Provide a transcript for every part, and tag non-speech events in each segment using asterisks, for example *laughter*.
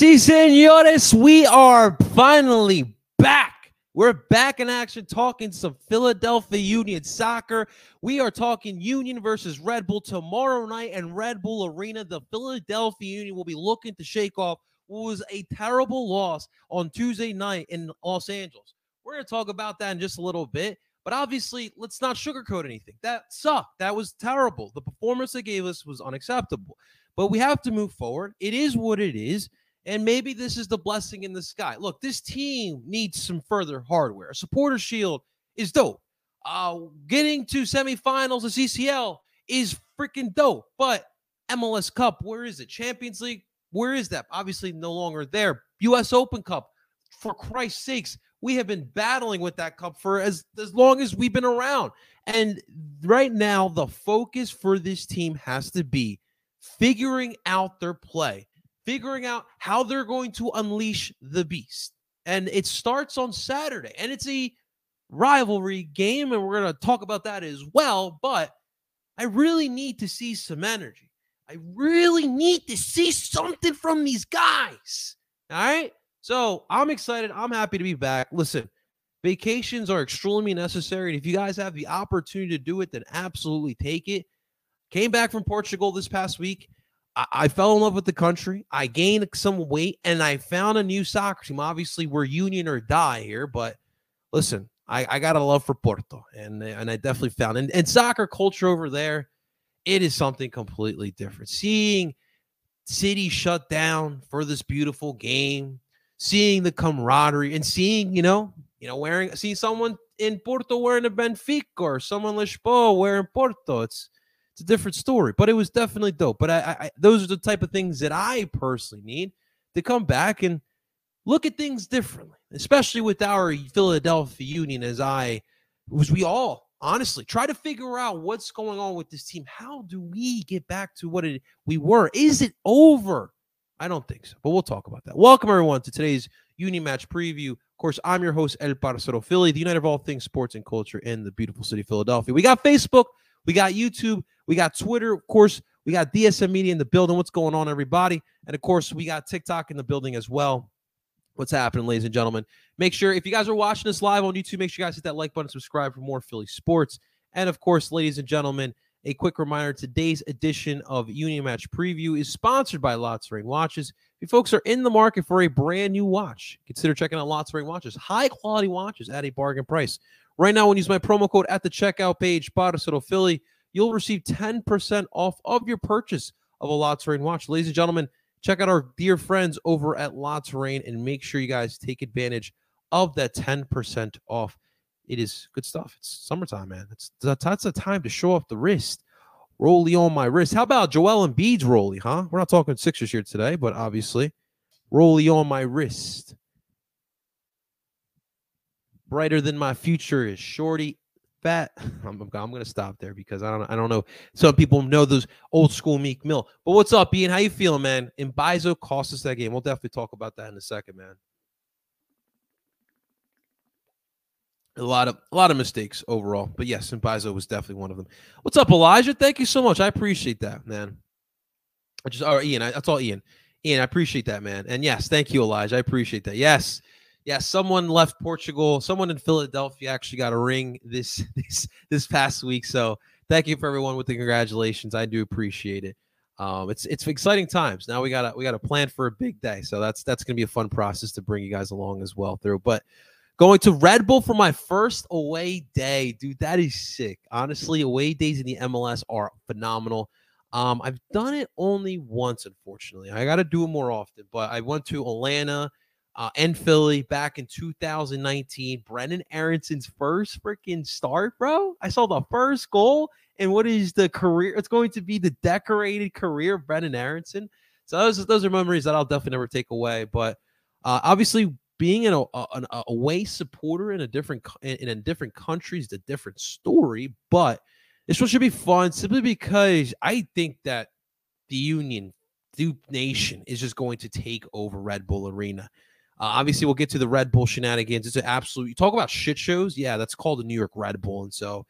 Y senores, we are finally back. We're back in action talking some Philadelphia Union soccer. We are talking Union versus Red Bull tomorrow night in Red Bull Arena. The Philadelphia Union will be looking to shake off what was a terrible loss on Tuesday night in Los Angeles. We're going to talk about that in just a little bit. But obviously, let's not sugarcoat anything. That sucked. That was terrible. The performance they gave us was unacceptable. But we have to move forward. It is what it is. And maybe this is the blessing in the sky. Look, this team needs some further hardware. A supporter shield is dope. Uh, getting to semifinals of CCL is freaking dope. But MLS Cup, where is it? Champions League, where is that? Obviously, no longer there. US Open Cup, for Christ's sakes, we have been battling with that cup for as, as long as we've been around. And right now, the focus for this team has to be figuring out their play, figuring out how they're going to unleash the beast. And it starts on Saturday, and it's a rivalry game, and we're going to talk about that as well. But I really need to see some energy. I really need to see something from these guys. All right. So I'm excited. I'm happy to be back. Listen, vacations are extremely necessary. And if you guys have the opportunity to do it, then absolutely take it. Came back from Portugal this past week. I, fell in love with the country. I gained some weight and I found a new soccer team. Obviously, we're union or die here, but listen, I, I got a love for Porto and, and I definitely found and, and soccer culture over there. It is something completely different. Seeing city shut down for this beautiful game, seeing the camaraderie and seeing, you know, you know, wearing seeing someone in Porto wearing a Benfica or someone in Lisboa wearing Porto. It's it's a different story, but it was definitely dope. But I, I, those are the type of things that I personally need to come back and look at things differently, especially with our Philadelphia Union. As I, was we all honestly try to figure out what's going on with this team. How do we get back to what it, we were? Is it over? I don't think so, but we'll talk about that. Welcome everyone to today's Union match preview. Of course, I'm your host El Parcero Philly, the unite of all things sports and culture in the beautiful city of Philadelphia. We got Facebook, we got YouTube, we got Twitter, of course. We got DSM Media in the building. What's going on, everybody? And of course, we got TikTok in the building as well. What's happening, ladies and gentlemen? Make sure if you guys are watching this live on YouTube, make sure you guys hit that like button, subscribe for more Philly sports. And of course, ladies and gentlemen, a quick reminder today's edition of Union Match Preview is sponsored by La Touraine Watches. If you folks are in the market for a brand new watch, consider checking out La Touraine Watches. High quality watches at a bargain price. Right now, when you use my promo code at the checkout page, Parcero Philly, you'll receive 10% off of your purchase of a La Touraine watch. Ladies and gentlemen, check out our dear friends over at La Touraine and make sure you guys take advantage of that 10% off. It is good stuff. It's summertime, man. It's that's the time to show off the wrist. Rolly on my wrist. How about Joel Embiid's Rolly, huh? We're not talking Sixers here today, but obviously, Rolly on my wrist. Brighter than my future is Shorty fat. *laughs* I'm, I'm going to stop there because I don't I don't know. Some people know those old school Meek Mill. But what's up, Ian? How you feeling, man? Mbaizo cost us that game. We'll definitely talk about that in a second, man. A lot of a lot of mistakes overall, but yes, Mbaizo was definitely one of them. What's up, Elijah? Thank you so much. I appreciate that, man. I just, or Ian, I, that's all, Ian. Ian, I appreciate that, man. And yes, thank you, Elijah. I appreciate that. Yes, yeah, someone left Portugal. Someone in Philadelphia actually got a ring this *laughs* this this past week. So thank you for everyone with the congratulations. I do appreciate it. Um, it's it's exciting times. Now we got we got to plan for a big day. So that's that's gonna be a fun process to bring you guys along as well through. But going to Red Bull for my first away day, dude, that is sick. Honestly, away days in the MLS are phenomenal. Um, I've done it only once, unfortunately. I got to do it more often. But I went to Atlanta uh, and Philly back in 2019. Brenden Aaronson's first freaking start, bro. I saw the first goal, and what is the career? It's going to be the decorated career of Brenden Aaronson. So those those are memories that I'll definitely never take away. But uh, obviously, being in a, a, an away supporter in a different in a different country is a different story. But this one should be fun simply because I think that the Union Doop Nation is just going to take over Red Bull Arena. Uh, obviously, we'll get to the Red Bull shenanigans. It's an absolute. You talk about shit shows. Yeah, that's called the New York Red Bull, and so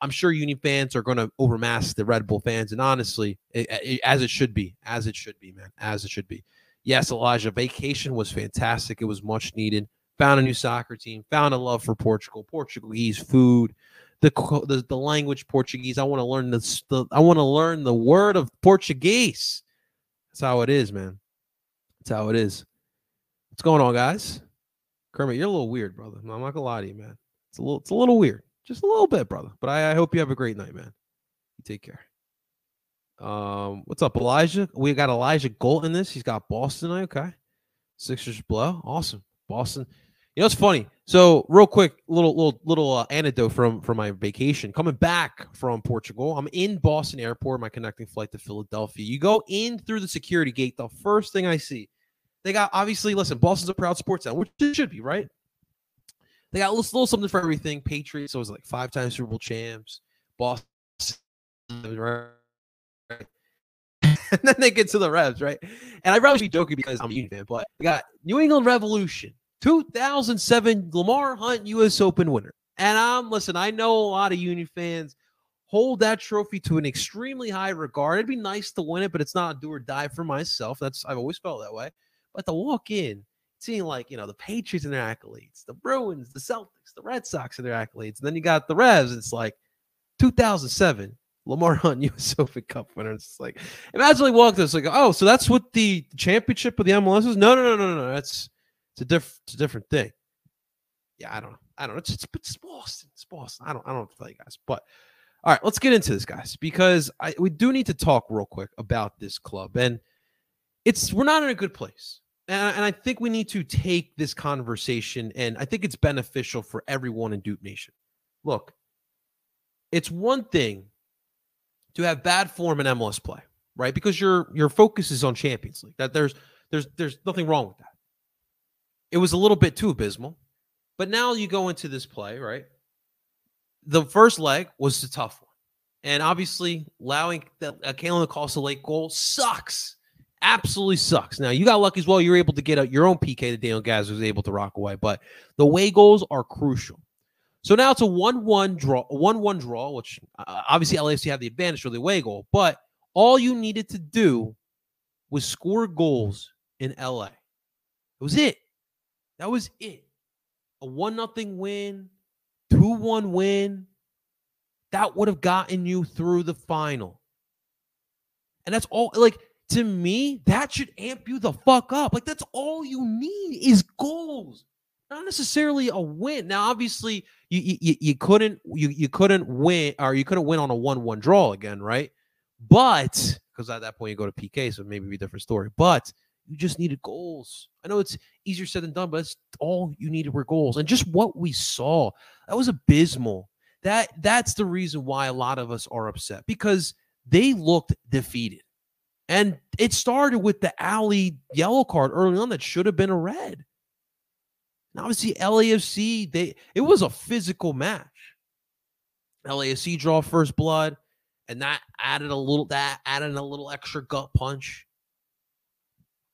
I'm sure Union fans are going to overmask the Red Bull fans. And honestly, it, it, as it should be, as it should be, man, as it should be. yes, Elijah, vacation was fantastic. It was much needed. Found a new soccer team, found a love for Portugal, Portuguese food, the the, the language Portuguese. I want to learn the I want to learn the word of Portuguese. That's how it is, man. That's how it is. What's going on, guys? Kermit, you're a little weird, brother. I'm not gonna lie to you, man. It's a little, it's a little weird, just a little bit, brother. But I, I hope you have a great night, man. You take care. Um, what's up, Elijah? We got Elijah Gold in this. He's got Boston. tonight. Okay, Sixers blow. Awesome, Boston. You know, it's funny. So, real quick, little little little uh, anecdote from from my vacation. Coming back from Portugal, I'm in Boston Airport. My connecting flight to Philadelphia. You go in through the security gate. The first thing I see, they got obviously. Listen, Boston's a proud sports town, which it should be, right? They got a little, little something for everything. Patriots, so was like five times Super Bowl champs. Boston, right? *laughs* and then they get to the Revs, right? And I probably be joking because I'm a Union fan, but we got New England Revolution, 2007 Lamar Hunt U.S. Open winner. And I'm listen, I know a lot of Union fans hold that trophy to an extremely high regard. It'd be nice to win it, but it's not a do or die for myself. That's I've always felt that way. But to walk in, seeing like you know the Patriots and their accolades, the Bruins, the Celtics, the Red Sox and their accolades, and then you got the Revs. It's like 2007 Lamar *laughs* Hunt U.S. Open Cup winner. It's like imagine like walk this like oh so that's what the championship of the MLS is. No no no no no that's it's a different it's a different thing. Yeah I don't know I don't know it's it's, it's Boston it's Boston I don't I don't what to tell you guys but all right let's get into this guys because I we do need to talk real quick about this club and it's we're not in a good place. And, and I think we need to take this conversation, and I think it's beneficial for everyone in Doop Nation. Look, it's one thing to have bad form in MLS play, right? Because your your focus is on Champions League. That there's there's there's nothing wrong with that. It was a little bit too abysmal, but now you go into this play, right? The first leg was the tough one, and obviously allowing the uh, Kalen late goal sucks. Absolutely sucks. Now you got lucky as well. You're able to get a, your own PK that Daniel Gaz was able to rock away, but the way goals are crucial. So now it's a one-one draw, one-one draw, which uh, obviously LAFC have the advantage for the away goal. But all you needed to do was score goals in LA. It was it. That was it. A one nothing win, two one win. That would have gotten you through the final. And that's all. Like to me, that should amp you the fuck up. Like that's all you need is goals not necessarily a win. Now, obviously, you you, you couldn't you you couldn't win or you couldn't win on a one one draw again, right? But because at that point you go to PK, so maybe be a different story. But you just needed goals. I know it's easier said than done, but it's all you needed were goals. And just what we saw, that was abysmal. That that's the reason why a lot of us are upset because they looked defeated. And it started with the alley yellow card early on that should have been a red. And obviously, LAFC, they it was a physical match. LAFC draw first blood, and that added a little that added a little extra gut punch.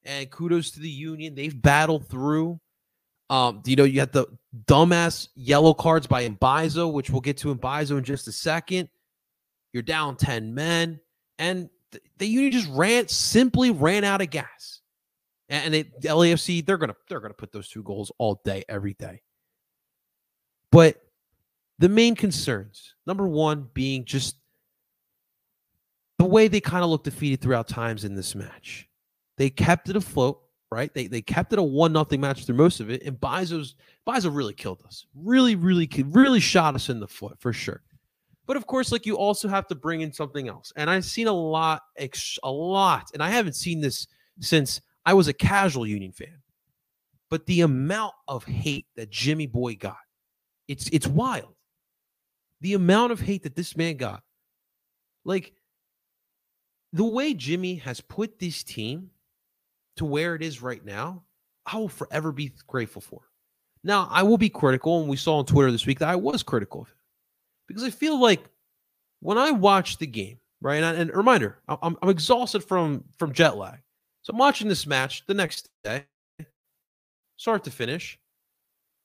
And kudos to the union. They've battled through. Um, you know, you had the dumbass yellow cards by Mbaizo, which we'll get to Mbaizo in just a second. You're down 10 men. And the union just ran simply ran out of gas. And they, the LAFC, they're gonna they're gonna put those two goals all day, every day. But the main concerns, number one, being just the way they kind of looked defeated throughout times in this match. They kept it afloat, right? They they kept it a one nothing match through most of it, and Bizo's Bizo really killed us. Really, really, really shot us in the foot for sure. But of course, like you also have to bring in something else. And I've seen a lot, a lot, and I haven't seen this since I was a casual Union fan, but the amount of hate that Jimmy Boy got, it's it's wild. The amount of hate that this man got. Like the way Jimmy has put this team to where it is right now, I will forever be grateful for. Now, I will be critical, and we saw on Twitter this week that I was critical of him because I feel like when I watch the game, right? And, and reminder, I'm, I'm exhausted from from jet lag. So I'm watching this match the next day, start to finish.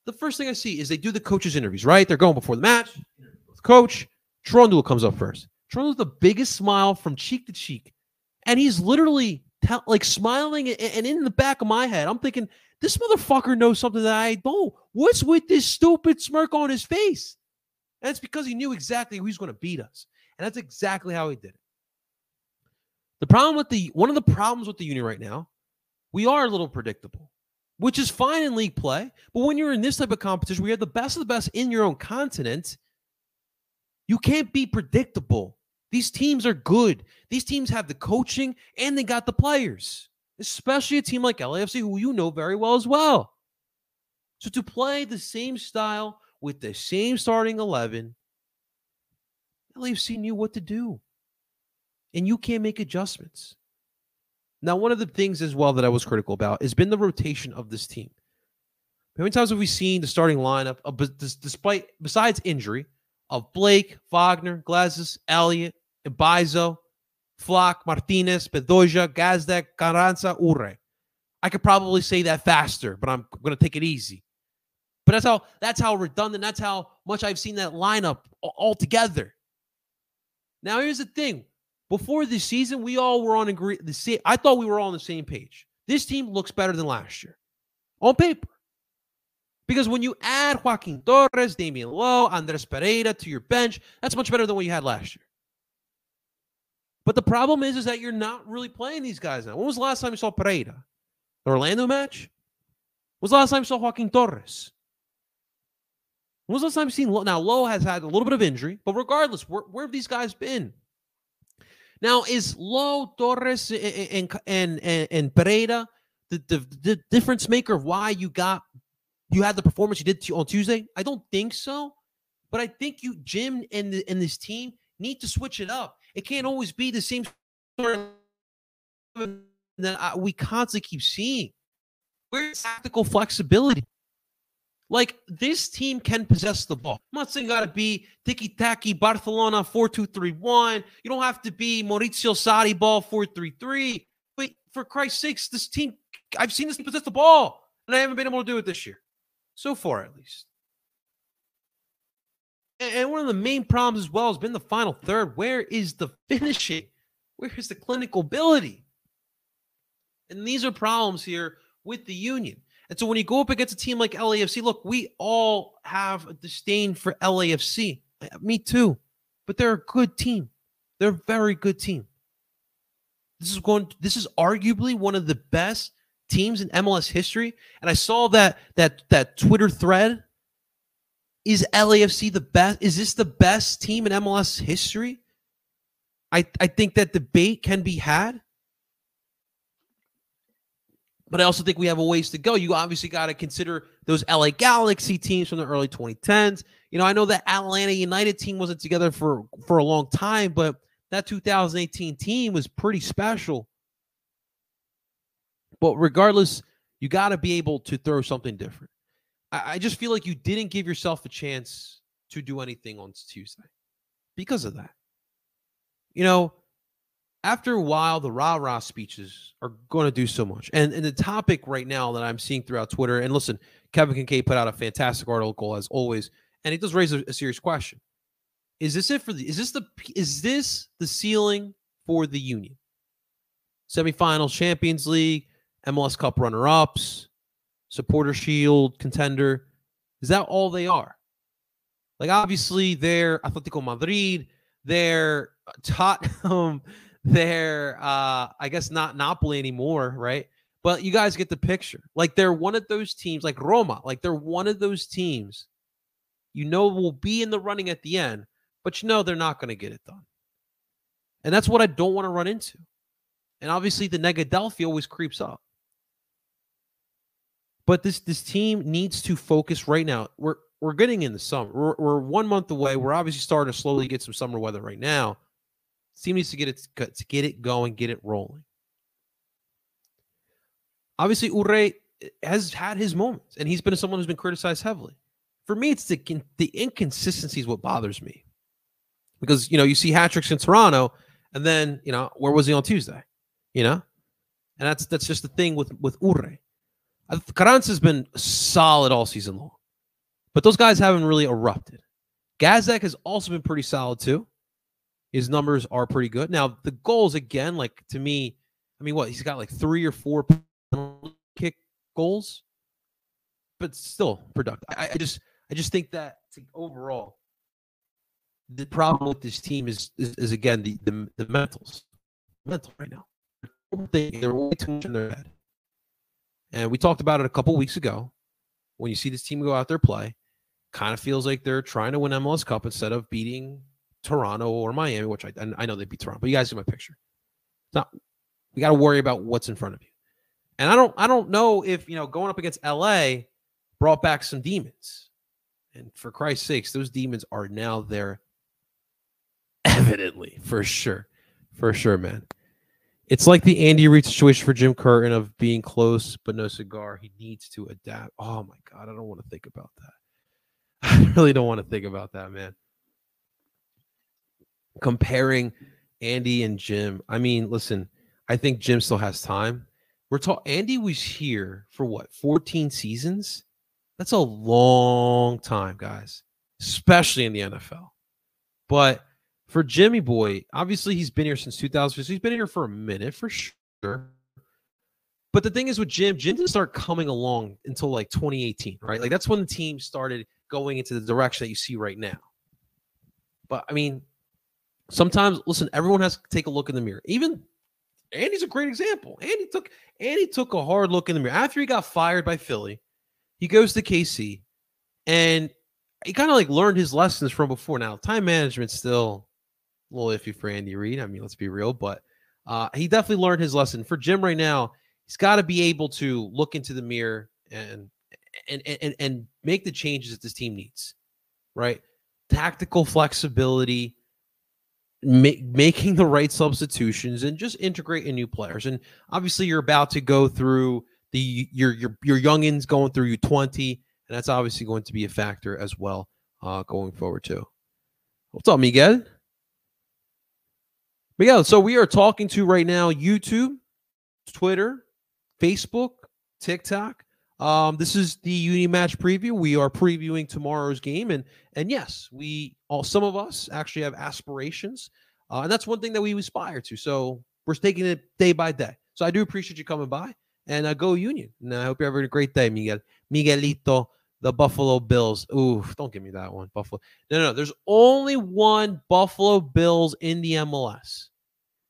The first thing I see is they do the coaches' interviews, right? They're going before the match. Coach Trundle comes up first. Trundle's the biggest smile from cheek to cheek. And he's literally like smiling, and in the back of my head, I'm thinking, this motherfucker knows something that I don't. What's with this stupid smirk on his face? And it's because he knew exactly who's going to beat us. And that's exactly how he did it. The problem with the one of the problems with the union right now, we are a little predictable, which is fine in league play. But when you're in this type of competition, we have the best of the best in your own continent. You can't be predictable. These teams are good. These teams have the coaching and they got the players, especially a team like LAFC, who you know very well as well. So to play the same style with the same starting 11, LAFC knew what to do. And you can't make adjustments. Now, one of the things as well that I was critical about has been the rotation of this team. How many times have we seen the starting lineup, uh, despite besides injury, of Blake, Wagner, Glesnes, Elliott, Mbaizo, Flach, Martinez, Bedoya, Gazdag, Carranza, Uhre. I could probably say that faster, but I'm going to take it easy. But that's how that's how redundant. That's how much I've seen that lineup altogether. Now here's the thing: before this season, we all were on agree. The same. I thought we were all on the same page. This team looks better than last year, on paper. Because when you add Joaquin Torres, Damian Lowe, Andres Pereira to your bench, that's much better than what you had last year. But the problem is, is that you're not really playing these guys now. When was the last time you saw Pereira? The Orlando match? When was the last time you saw Joaquin Torres? When was the last time you seen Lowe? Now, Lowe has had a little bit of injury, but regardless, where, where have these guys been? Now, is Lowe, Torres, and, and, and, and Pereira the, the, the difference maker of why you got you had the performance you did on Tuesday? I don't think so. But I think you, Jim, and, the, and this team need to switch it up. It can't always be the same that uh, we constantly keep seeing. Where's tactical flexibility? Like this team can possess the ball. I'm not saying got to be tiki taki Barcelona 4 2 3 1. You don't have to be Maurizio Sarri ball 4 3 3. But for Christ's sakes, this team, I've seen this team possess the ball, and I haven't been able to do it this year. So far, at least. And one of the main problems as well has been the final third. Where is the *laughs* finishing? Where is the clinical ability? And these are problems here with the Union. And so when you go up against a team like LAFC, look, we all have a disdain for LAFC. Me too. But they're a good team. They're a very good team. This is going this is arguably one of the best teams in MLS history. And I saw that that that Twitter thread is LAFC the best? Is this the best team in MLS history? I, I think that debate can be had. But I also think we have a ways to go. You obviously got to consider those LA Galaxy teams from the early 2010s. You know, I know that Atlanta United team wasn't together for for a long time, but that 2018 team was pretty special. But regardless, you got to be able to throw something different. I, I just feel like you didn't give yourself a chance to do anything on Tuesday because of that. You know, after a while, the rah rah speeches are going to do so much. And, and the topic right now that I'm seeing throughout Twitter, and listen, Kevin Kinkead put out a fantastic article as always, and it does raise a, a serious question. Is this it for the is this the is this the ceiling for the union? Semifinals, Champions League, MLS Cup runner ups, supporter shield contender. Is that all they are? Like obviously they're Atletico Madrid, they're Tottenham, they're uh I guess not Napoli anymore, right? But you guys get the picture. Like they're one of those teams, like Roma, like they're one of those teams you know will be in the running at the end, but you know they're not going to get it done. And that's what I don't want to run into. And obviously the negadelphia always creeps up. But this this team needs to focus right now. We're we're getting in the summer. We're, we're one month away. We're obviously starting to slowly get some summer weather right now. Team needs to get it to get it going, get it rolling. Obviously, Uhre eh, has had his moments, and he's been someone who's been criticized heavily. For me, it's the the inconsistency is what bothers me, because you know you see hat tricks in Toronto, and then you know where was he on Tuesday, you know, and that's that's just the thing with with Uhre. Uh, Carranza has been solid all season long, but those guys haven't really erupted. Gazdag has also been pretty solid too. His numbers are pretty good. Now, the goals, again, like to me, I mean, what he's got like three or four kick goals, but still productive. I, I just I just think that overall, the problem with this team is is, is again the, the the mentals, mental right now. They're way too much in their head, and we talked about it a couple weeks ago. When you see this team go out there play, kind of feels like they're trying to win MLS Cup instead of beating Toronto or Miami, which I I know they beat Toronto, but you guys see my picture. It's not we got to worry about what's in front of you. And I don't I don't know if you know going up against LA brought back some demons. And for Christ's sakes, those demons are now there evidently, for sure. For sure, man. It's like the Andy Reid situation for Jim Curtin of being close but no cigar. He needs to adapt. Oh my God, I don't want to think about that. *laughs* I really don't want to think about that, man. Comparing Andy and Jim. I mean, listen, I think Jim still has time. We're talking Andy was here for what 14 seasons? That's a long time, guys, especially in the NFL. But for Jimmy Boy, obviously he's been here since 2000. So he's been here for a minute for sure. But the thing is with Jim, Jim didn't start coming along until like 2018, right? Like that's when the team started going into the direction that you see right now. But I mean, sometimes listen, everyone has to take a look in the mirror. Even Andy's a great example. Andy took Andy took a hard look in the mirror after he got fired by Philly. He goes to KC, and he kind of like learned his lessons from before. Now, time management still a little iffy for Andy Reid. I mean, let's be real, but uh, he definitely learned his lesson. For Jim right now, he's got to be able to look into the mirror and and and and make the changes that this team needs. Right, tactical flexibility make, making the right substitutions and just integrating new players. And obviously, you're about to go through the your your your youngins going through U20, and that's obviously going to be a factor as well uh, going forward too. What's up, Miguel? Miguel, so we are talking to right now YouTube, Twitter, Facebook, TikTok. Um, this is the uni match preview. We are previewing tomorrow's game, and and yes, we all some of us actually have aspirations, uh, and that's one thing that we aspire to. So we're taking it day by day. So I do appreciate you coming by, and uh, go Union. And I hope you're having a great day, Miguel Miguelito. The Buffalo Bills. Ooh, don't give me that one. Buffalo. No, no, there's only one Buffalo Bills in the MLS.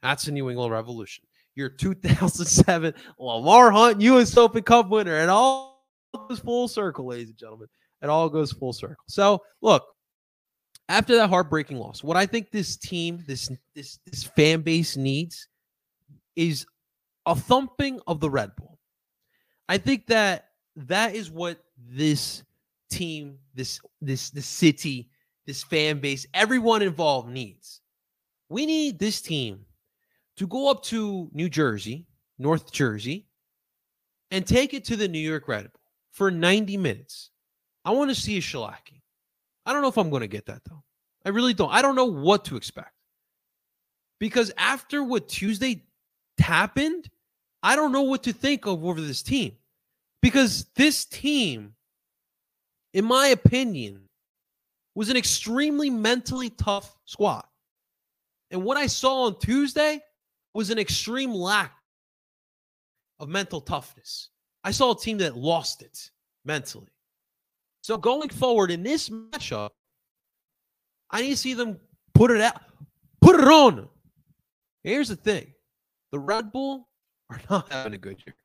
That's the New England Revolution your 2007 Lamar Hunt U.S. Open Cup winner. And all goes full circle, ladies and gentlemen. It all goes full circle. So, look, after that heartbreaking loss, what I think this team, this this this fan base needs is a thumping of the Red Bull. I think that that is what this team, this this this city, this fan base, everyone involved needs. We need this team to go up to New Jersey, North Jersey, and take it to the New York Red Bull for 90 minutes. I want to see a shellacking. I don't know if I'm going to get that though. I really don't. I don't know what to expect. Because after what Tuesday happened, I don't know what to think of over this team. Because this team, in my opinion, was an extremely mentally tough squad. And what I saw on Tuesday was an extreme lack of mental toughness. I saw a team that lost it mentally. So going forward in this matchup, I need to see them put it out, put it on. Here's the thing: the Red Bull are not *laughs* having a good year.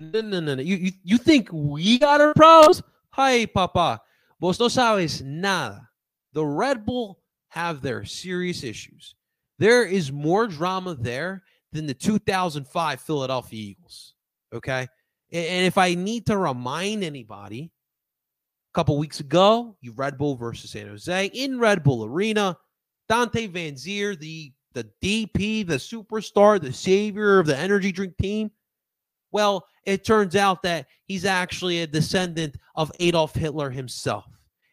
No, no, no, no. You, you, you think we got our problems? Hi, Papa. Vos no sabes nada. The Red Bull have their serious issues. There is more drama there than the 2005 Philadelphia Eagles. Okay. And if I need to remind anybody, a couple weeks ago, you Red Bull versus San Jose in Red Bull Arena. Dante Vanzeir, the the DP, the superstar, the savior of the energy drink team. Well, it turns out that he's actually a descendant of Adolf Hitler himself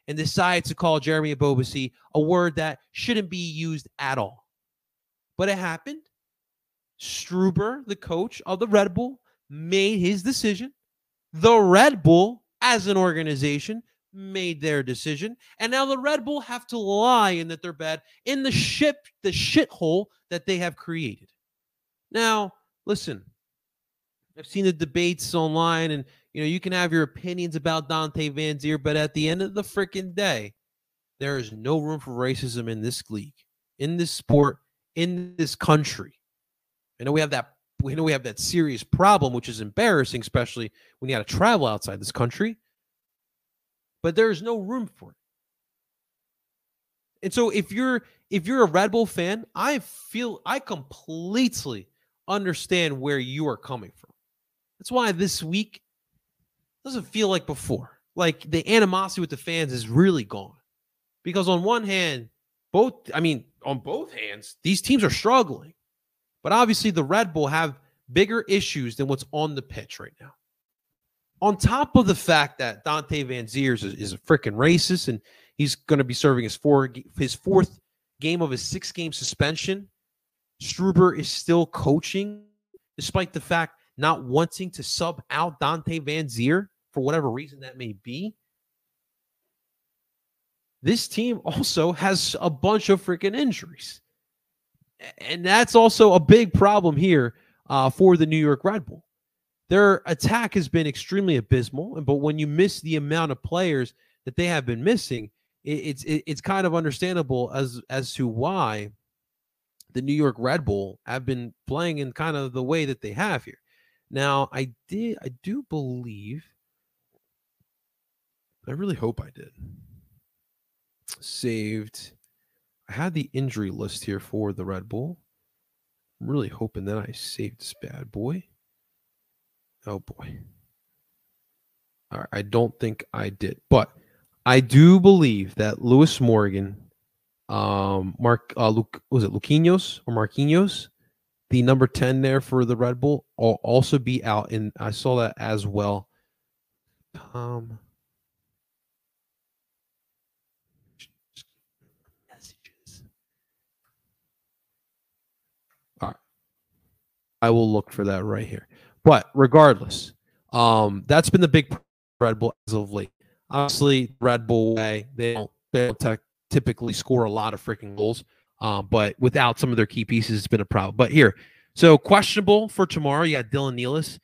and decided to call Jeremy Ebobisse a word that shouldn't be used at all. But it happened. Struber, the coach of the Red Bull, made his decision. The Red Bull, as an organization, made their decision. And now the Red Bull have to lie in that their bed in the ship, the shithole that they have created. Now, listen, I've seen the debates online, and you know you can have your opinions about Dante Vanzeir, but at the end of the freaking day, there is no room for racism in this league, in this sport, in this country. I know we have that. We know we have that serious problem, which is embarrassing, especially when you got to travel outside this country. But there is no room for it. And so if you're if you're a Red Bull fan, I feel I completely understand where you are coming from. That's why this week doesn't feel like before. Like the animosity with the fans is really gone. Because on one hand, both I mean, on both hands, these teams are struggling. But obviously the Red Bull have bigger issues than what's on the pitch right now. On top of the fact that Dante Vanzeir is, is a freaking racist and he's going to be serving his four his fourth game of his six game suspension. Struber is still coaching, despite the fact not wanting to sub out Dante Vanzeir for whatever reason that may be. This team also has a bunch of freaking injuries. And that's also a big problem here uh, for the New York Red Bull. Their attack has been extremely abysmal, but when you miss the amount of players that they have been missing, it's it's kind of understandable as as to why the New York Red Bull have been playing in kind of the way that they have here. Now, I did I do believe I really hope I did. Saved. I had the injury list here for the Red Bull. I'm really hoping that I saved this bad boy. Oh boy. I don't think I did, but I do believe that Lewis Morgan, um, Mark, uh, Luke, was it Luquinhos or Marquinhos, the number ten there for the Red Bull, will also be out, and I saw that as well. Um, messages. All right, I will look for that right here. But regardless, um, that's been the big Red Bull as of late. Obviously, Red Bull way they don't, they don't t- typically score a lot of freaking goals. Um, but without some of their key pieces, it's been a problem. But here, so questionable for tomorrow. You got Dylan Nealis.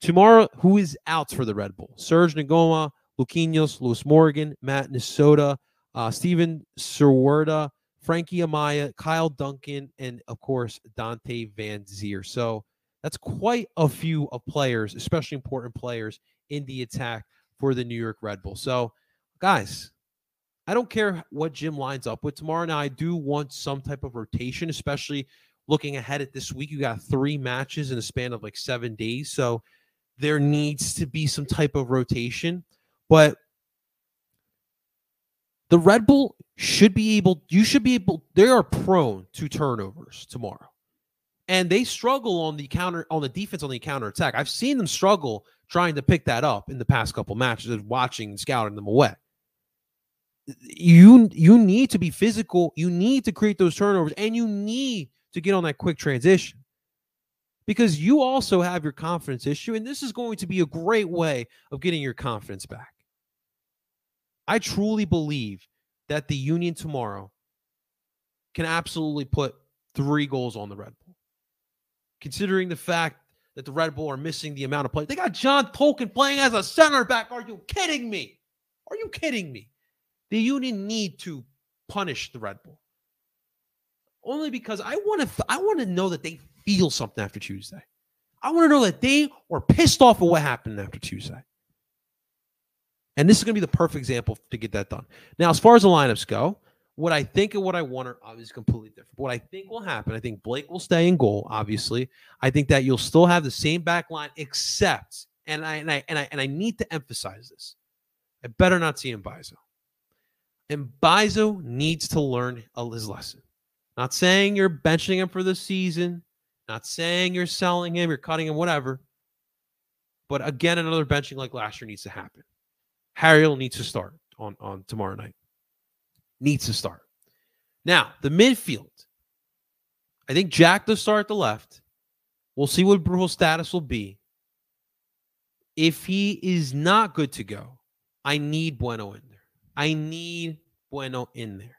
Tomorrow, who is out for the Red Bull? Serge Ngoma, Luquinhos, Lewis Morgan, Matt Nisota, uh, Steven Sserwadda, Frankie Amaya, Kyle Duncan, and of course Dante Vanzeir. So that's quite a few of players, especially important players in the attack for the New York Red Bull. So, guys, I don't care what Jim lines up with tomorrow. Now, I do want some type of rotation, especially looking ahead at this week. You got three matches in a span of like seven days. So, there needs to be some type of rotation. But the Red Bull should be able, you should be able, they are prone to turnovers tomorrow. And they struggle on the counter, on the defense, on the counter attack. I've seen them struggle trying to pick that up in the past couple matches of watching and scouting them away. You you need to be physical. You need to create those turnovers, and you need to get on that quick transition because you also have your confidence issue, and this is going to be a great way of getting your confidence back. I truly believe that the Union tomorrow can absolutely put three goals on the Red Bull, considering the fact that the Red Bull are missing the amount of play. They got John Tolkin playing as a center back. Are you kidding me? Are you kidding me? The Union need to punish the Red Bull. Only because I want to I want to know that they feel something after Tuesday. I want to know that they were pissed off at what happened after Tuesday. And this is going to be the perfect example to get that done. Now, as far as the lineups go, what I think and what I want are obviously completely different. What I think will happen, I think Blake will stay in goal. Obviously, I think that you'll still have the same back line, except, and I and I and I and I need to emphasize this. I better not see Mbaizo. And Mbaizo needs to learn his lesson. Not saying you're benching him for the season. Not saying you're selling him, you're cutting him, whatever. But again, another benching like last year needs to happen. Harriel needs to start on, on tomorrow night needs to start. Now, the midfield. I think Jack does start at the left. We'll see what Brujal's status will be. If he is not good to go, I need Bueno in there. I need Bueno in there.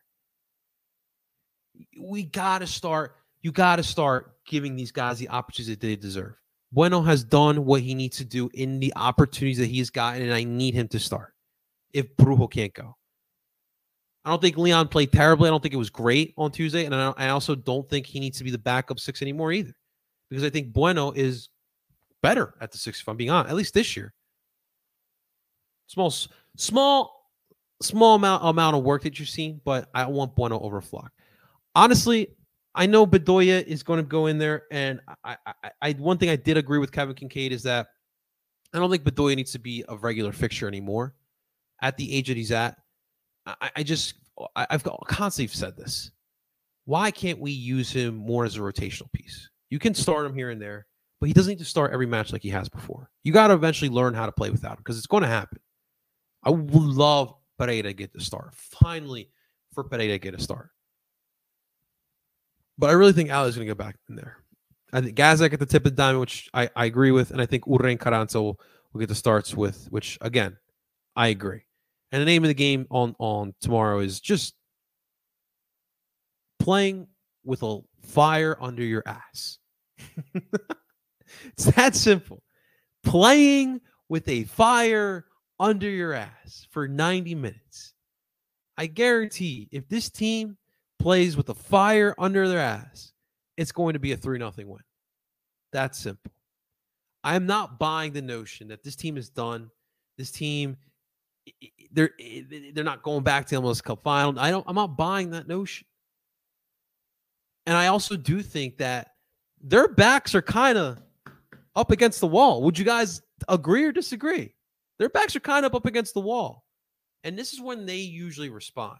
We got to start. you got to start giving these guys the opportunities that they deserve. Bueno has done what he needs to do in the opportunities that he's gotten, and I need him to start if Brujo can't go. I don't think Leon played terribly. I don't think it was great on Tuesday. And I also don't think he needs to be the backup six anymore either. Because I think Bueno is better at the six, if I'm being honest, at least this year. Small, small, small amount amount of work that you've seen, but I want Bueno over Flach. Honestly, I know Bedoya is going to go in there, and I, I, I, one thing I did agree with Kevin Kinkead is that I don't think Bedoya needs to be a regular fixture anymore at the age that he's at. I, I just I, have constantly said this. Why can't we use him more as a rotational piece? You can start him here and there, but he doesn't need to start every match like he has before. You got to eventually learn how to play without him because it's going to happen. I would love Pereira to get the start. Finally, for Pereira to get a start. But I really think Ali is going to get back in there. I think Gazdag at the tip of the diamond, which I, I agree with, and I think Urren Carranza will, will get the starts with, which again, I agree. And the name of the game on on tomorrow is just playing with a fire under your ass. *laughs* it's that simple. Playing with a fire under your ass for 90 minutes. I guarantee if this team plays with a fire under their ass, it's going to be a 3 0 win. That's simple. I'm not buying the notion that this team is done. This team they're they're not going back to the MLS Cup final. I don't. I'm not buying that notion. And I also do think that their backs are kind of up against the wall. Would you guys agree or disagree? Their backs are kind of up against the wall, and this is when they usually respond.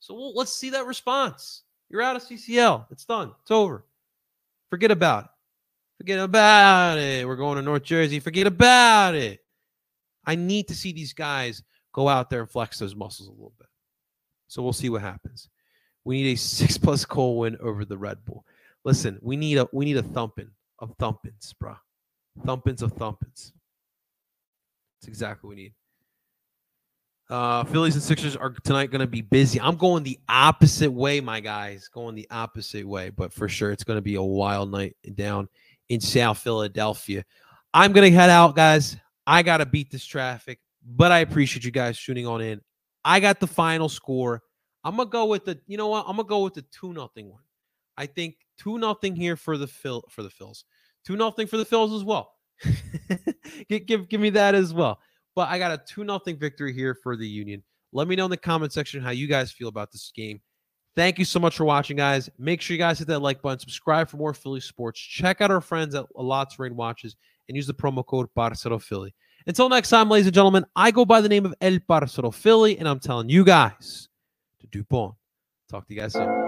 So we'll, let's see that response. You're out of CCL. It's done. It's over. Forget about it. Forget about it. We're going to North Jersey. Forget about it. I need to see these guys go out there and flex those muscles a little bit. So we'll see what happens. We need a six *laughs* plus goal win over the Red Bull. Listen, we need a we need a thumping of thumpings, bro. Thumpings of thumpings. That's exactly what we need. Uh, Phillies and Sixers are tonight going to be busy. I'm going the opposite way, my guys. Going the opposite way, but for sure it's going to be a wild night down in South Philadelphia. I'm going to head out, guys. I got to beat this traffic, but I appreciate you guys tuning on in. I got the final score. I'm going to go with the, you know what? I'm going to go with the 2 nothing one. I think 2 nothing here for the Phil for the Phils. 2 nothing for the Phils as well. *laughs* give, give, give me that as well. But I got a 2 nothing victory here for the Union. Let me know in the comment section how you guys feel about this game. Thank you so much for watching, guys. Make sure you guys hit that like button, subscribe for more Philly sports. Check out our friends at La Touraine Watches and use the promo code Parcero Philly. Until next time, ladies and gentlemen, I go by the name of El Parcero Philly, and I'm telling you guys to do. Talk to you guys soon.